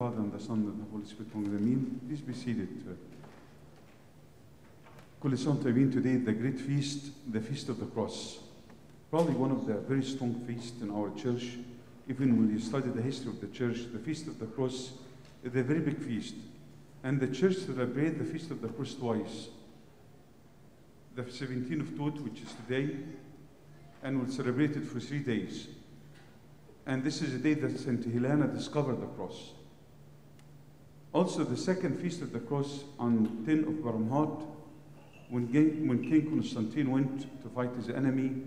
Father, and the Son, and the Holy Spirit, one Amen. Please be seated. Kulisantamin, today the great feast, the Feast of the Cross. Probably one of the very strong feasts in our church. Even when you study the history of the church, the Feast of the Cross is a very big feast. And the church celebrates the Feast of the Cross twice. The 17th of Tut, which is today, and we'll celebrate it for three days. And this is the day that St. Helena discovered the cross. Also, the second feast of the cross on 10 of Baramhat, when when King Constantine went to fight his enemy,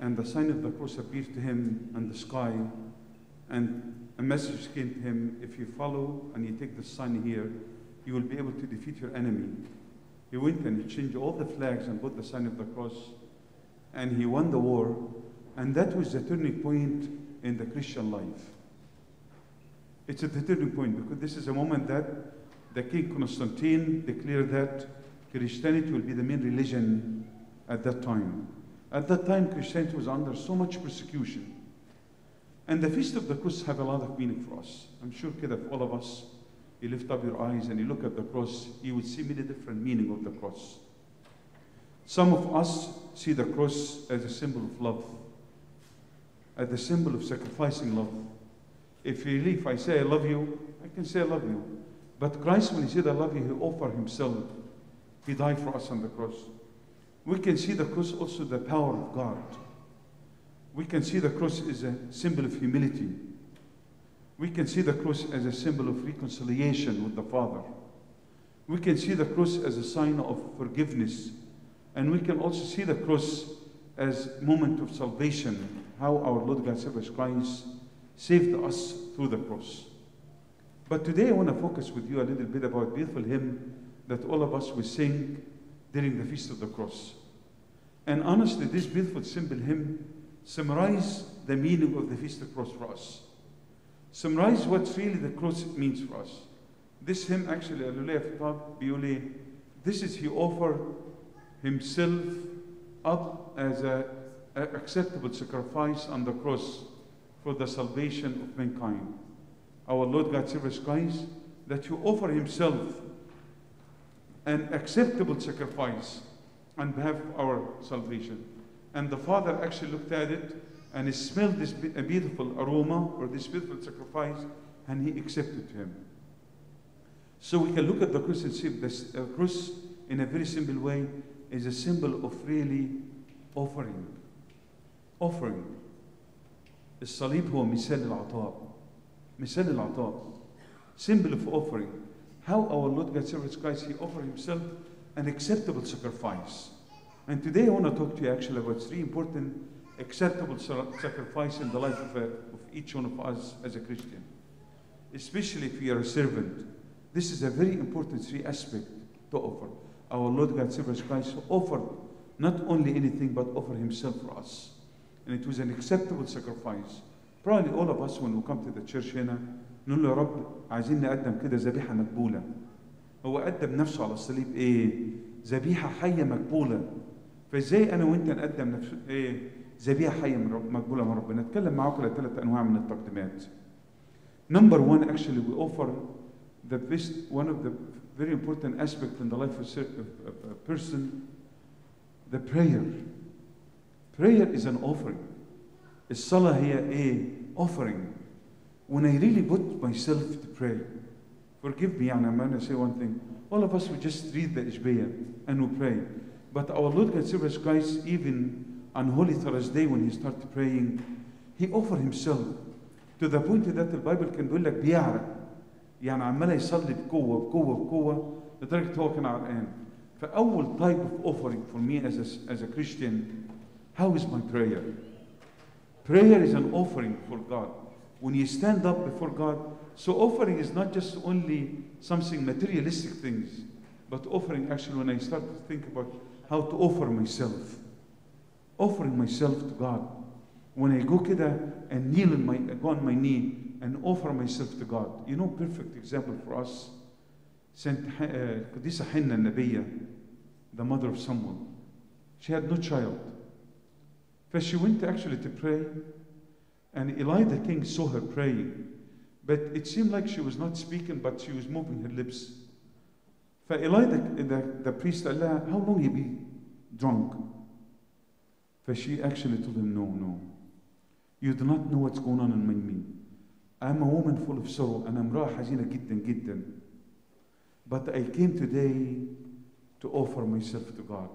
and the sign of the cross appeared to him in the sky, and a message came to him if you follow and you take the sign here, you will be able to defeat your enemy. He went and he changed all the flags and put the sign of the cross, and he won the war, and that was the turning point in the Christian life. It's at the turning point because this is a moment that the King Constantine declared that Christianity will be the main religion at that time. At that time, Christianity was under so much persecution. And the Feast of the Cross have a lot of meaning for us. I'm sure that if all of us, you lift up your eyes and you look at the cross, you will see many different meaning of the cross. Some of us see the cross as a symbol of love, as a symbol of sacrificing love. If really, if I say I love you, I can say I love you. But Christ, when he said I love you, he offered himself. He died for us on the cross. We can see the cross also the power of God. We can see the cross as a symbol of humility. We can see the cross as a symbol of reconciliation with the Father. We can see the cross as a sign of forgiveness. And we can also see the cross as moment of salvation, how our Lord God Jesus Christ saved us through the cross. But today I want to focus with you a little bit about beautiful hymn that all of us will sing during the Feast of the Cross. And honestly, this beautiful, simple hymn summarize the meaning of the Feast of the Cross for us. Summarize what really the cross means for us. This hymn actually, this is he offered himself up as a, a acceptable sacrifice on the cross for the salvation of mankind. Our Lord God Jesus Christ, that He offer Himself an acceptable sacrifice on behalf of our salvation. And the Father actually looked at it and he smelled this beautiful aroma or this beautiful sacrifice and He accepted Him. So we can look at the cross and see this uh, cross in a very simple way is a symbol of really offering. Offering. الصليب هو مثال العطاء مثال العطاء symbol of offering how our Lord God Jesus Christ he offered himself an acceptable sacrifice and today I want to talk to you actually about three important acceptable sacrifice in the life of, a, of each one of us as a Christian especially if you are a servant this is a very important three aspect to offer our Lord God Jesus Christ offered not only anything but offered himself for us and it was an acceptable sacrifice. Probably all of us when we come to the church هنا نقول له يا رب عايزين نقدم كده ذبيحة مقبولة. هو قدم نفسه على الصليب ايه؟ ذبيحة حية مقبولة. فازاي انا وانت نقدم نفس ايه؟ ذبيحة حية من رب مقبولة من ربنا. نتكلم معاكم على ثلاث انواع من التقديمات. Number one, actually, we offer the best, one of the very important aspects in the life of a person, the prayer. Prayer is an offering. الصلاة هي ايه؟ Offering. When I really put myself to pray, forgive me, يعني I'm going to say one thing. All of us, we just read the Ishbiyah and we pray. But our Lord God Jesus Christ, even on Holy Thursday when he started praying, he offered himself to the point that the Bible can بيقول لك بيعرق. يعني عمال يصلي بقوة بقوة بقوة لدرجة هو كان عرقان. فأول type of offering for me as a, as a Christian how is my prayer? Prayer is an offering for God. When you stand up before God, so offering is not just only something materialistic things, but offering actually when I start to think about how to offer myself. Offering myself to God. When I go kida and kneel my, go on my knee and offer myself to God. You know, perfect example for us. Saint uh, Qadisa Hinna Nabiya, the mother of Samuel. She had no child. But she went actually to pray, and Eli the king saw her praying. but it seemed like she was not speaking but she was moving her lips فإيلاي the, the, the priest قال لها how long you be drunk فشي actually told him no no you do not know what's going on in me I'm a woman full of sorrow أنا امرأة حزينة جدا جدا but I came today to offer myself to God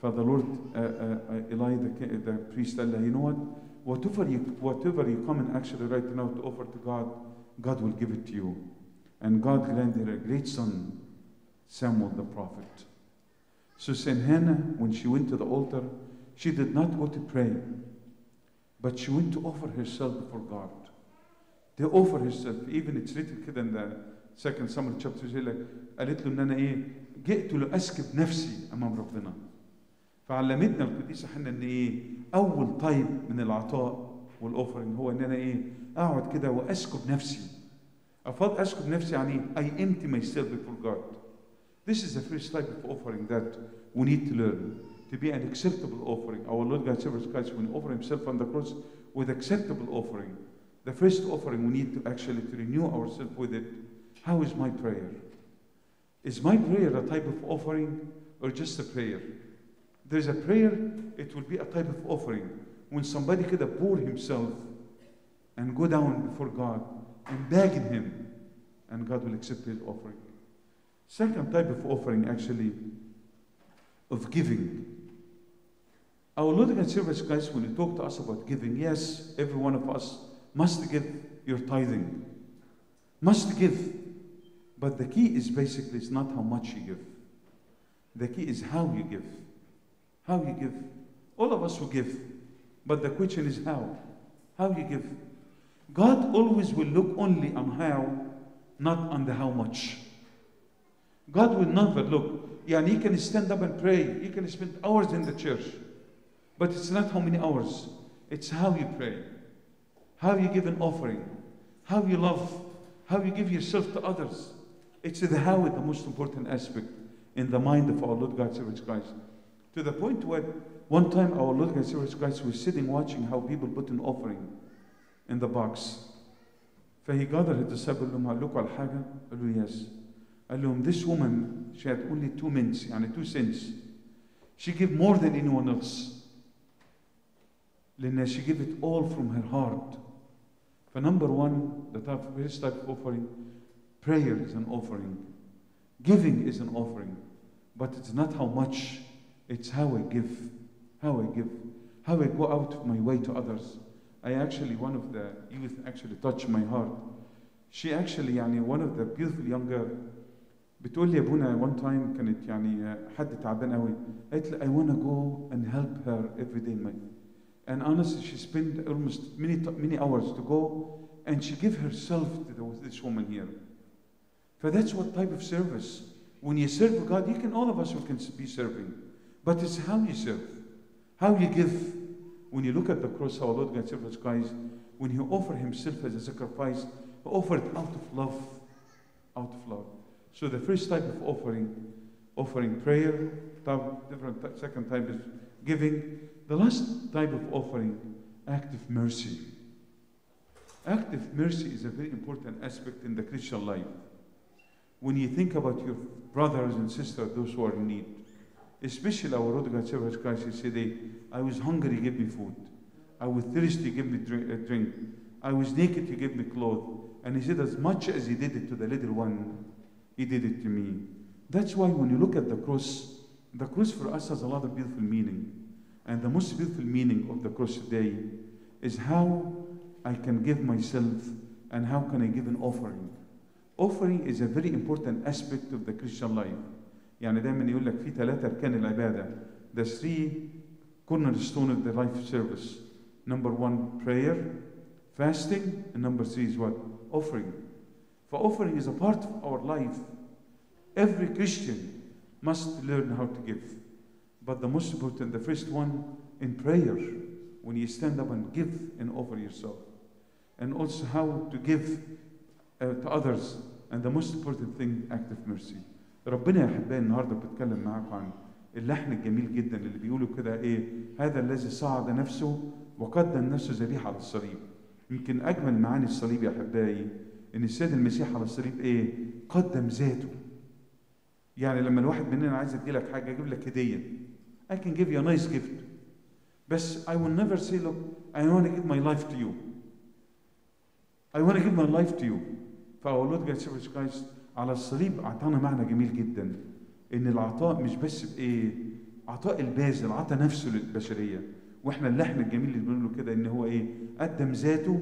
Father Lord uh, uh, Eli the, the priest قال لها you know what whatever you, whatever you come and actually right now to offer to God, God will give it to you. And God granted her a great son, Samuel the prophet. So Saint Hannah, when she went to the altar, she did not go to pray, but she went to offer herself before God. To offer herself, even it's written كده in the second Samuel chapter 3 like قالت له ان انا ايه جئت لاسكب نفسي امام ربنا. فعلمتنا القديسه حنا ان إيه اول طيب من العطاء والاوفرنج هو ان أنا إيه اقعد كده واسكب نفسي افضل اسكب نفسي يعني I empty myself before God this is the first type of offering that we need to learn to be an acceptable offering our Lord God Jesus Christ when he offered himself on the cross with acceptable offering the first offering we need to actually to renew ourselves with it how is my prayer is my prayer a type of offering or just a prayer there's a prayer, it will be a type of offering. When somebody could pour himself and go down before God and begging him, and God will accept his offering. Second type of offering, actually, of giving. Our Lord and Savior Christ, when you talk to us about giving, yes, every one of us must give your tithing, must give. But the key is basically it's not how much you give. The key is how you give. How you give. All of us will give. But the question is how. How you give. God always will look only on how, not on the how much. God will never look. Yeah, he can stand up and pray. He can spend hours in the church. But it's not how many hours. It's how you pray. How you give an offering. How you love. How you give yourself to others. It's the how the most important aspect in the mind of our Lord God Jesus Christ. To the point where one time our Lord God Jesus Christ was sitting watching how people put an offering in the box. فهي gathered his disciples قال لهم هقول لكم على حاجة؟ قالوا yes. قال لهم this woman she had only two mints يعني two cents. She gave more than anyone else. لأن she gave it all from her heart. فنمبر one, the type, first type of offering, prayer is an offering. Giving is an offering. But it's not how much, it's how I give. How I give. How I go out of my way to others. I actually, one of the youth actually touched my heart. She actually, يعني one of the beautiful young girl بتقول لي يا ابونا one time كانت يعني حد تعبان قوي قالت لي I want to go and help her every day in my and honestly she spent almost many many hours to go and she gave herself to the, this woman here so that's what type of service when you serve God you can all of us we can be serving but it's how you serve how you give when you look at the cross our Lord God Jesus Christ when he offered himself as a sacrifice he offered out of love out of love so the first type of offering, offering prayer, different second type is giving. The last type of offering, active mercy. Active mercy is a very important aspect in the Christian life. When you think about your brothers and sisters, those who are in need, especially our Lord God Jesus Christ, He said, I was hungry, give me food. I was thirsty, give me drink, uh, drink. I was naked, you gave me clothes. And He said, as much as He did it to the little one, he did it to me. That's why when you look at the cross, the cross for us has a lot of beautiful meaning. And the most beautiful meaning of the cross today is how I can give myself and how can I give an offering. Offering is a very important aspect of the Christian life. يعني دايما يقول لك في ثلاثة أركان العبادة. The three cornerstone of the life service. Number one, prayer, fasting, and number three is what? Offering. For offering is a part of our life. Every Christian must learn how to give. But the most important, the first one, in prayer, when you stand up and give and offer yourself. And also how to give uh, to others. And the most important thing, active mercy. ربنا يا أحبائي النهارده بتكلم معاكم عن اللحن الجميل جدا اللي بيقولوا كده إيه هذا الذي صعد نفسه وقدم نفسه ذبيحه على الصليب. يمكن أجمل معاني الصليب يا أحبائي إن السيد المسيح على الصليب إيه قدم ذاته. يعني لما الواحد مننا عايز يديلك حاجة يجيب لك هدية. I can give you a nice gift. بس I will never say look I want to give my life to you. I want to give my life to you. لورد جيسوس كرايست على الصليب أعطانا معنى جميل جدا إن العطاء مش بس بإيه؟ عطاء الباذل عطى نفسه للبشرية. وإحنا اللحن الجميل اللي بنقوله كده إن هو إيه؟ قدم ذاته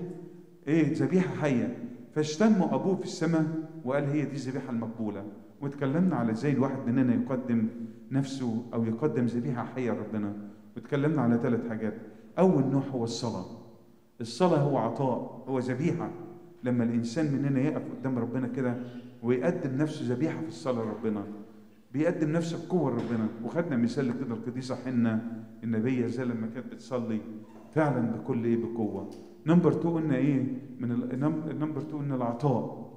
إيه؟ ذبيحة حية. فاشتموا أبوه في السماء وقال هي دي الذبيحة المقبولة. واتكلمنا على إزاي الواحد مننا يقدم نفسه أو يقدم ذبيحة حية لربنا. واتكلمنا على ثلاث حاجات. أول نوع هو الصلاة. الصلاة هو عطاء هو ذبيحة. لما الإنسان مننا يقف قدام ربنا كده ويقدم نفسه ذبيحة في الصلاة لربنا. بيقدم نفسه بقوه لربنا. وخدنا مثال كده القديسه حنه النبيه زي لما كانت بتصلي فعلا بكل إيه؟ بقوة. نمبر 2 قلنا إيه؟ من النمبر 2 قلنا العطاء.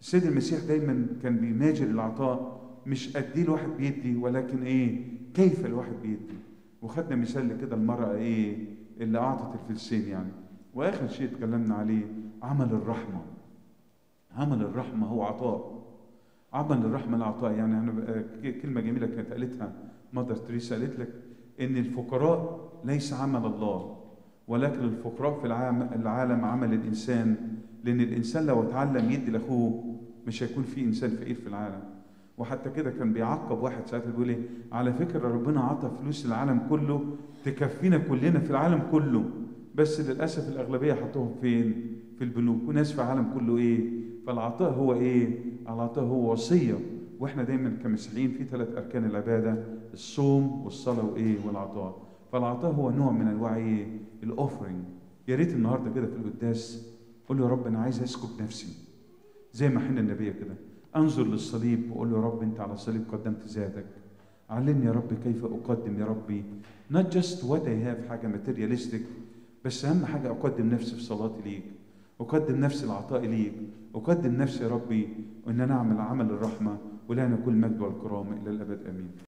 السيد المسيح دايما كان بيماجر العطاء مش قد إيه الواحد بيدي ولكن إيه؟ كيف الواحد بيدي. وخدنا مثال كده المرأة إيه؟ اللي أعطت الفلسين يعني. وآخر شيء اتكلمنا عليه عمل الرحمة. عمل الرحمة هو عطاء. عمل الرحمة العطاء يعني أنا كلمة جميلة كانت قالتها مادر تريسا. قالت لك إن الفقراء ليس عمل الله ولكن الفقراء في العالم عمل الإنسان لأن الإنسان لو اتعلم يدي لأخوه مش هيكون في إنسان فقير في العالم. وحتى كده كان بيعقب واحد ساعتها بيقول إيه؟ على فكرة ربنا عطى فلوس العالم كله تكفينا كلنا في العالم كله بس للأسف الأغلبية حطوهم فين؟ في البنوك. وناس في العالم كله إيه؟ فالعطاء هو إيه؟ العطاء هو وصية. وإحنا دايما كمسيحيين في ثلاث أركان العبادة الصوم والصلاة وإيه؟ والعطاء. فالعطاء هو نوع من أنواع إيه؟ الاوفرنج يا ريت النهارده كده في القداس قول له يا رب أنا عايز اسكب نفسي. زي ما حنا النبيه كده. أنظر للصليب وقول له يا رب أنت على الصليب قدمت ذاتك. علمني يا رب كيف أقدم يا ربي. Not just what I have حاجة ماتيرياليستيك بس أهم حاجة أقدم نفسي في صلاتي ليك. أقدم نفسي العطاء ليك أقدم نفسي يا ربي أن أنا أعمل عمل الرحمة ولنا كل مجد والكرامة إلى الأبد. آمين.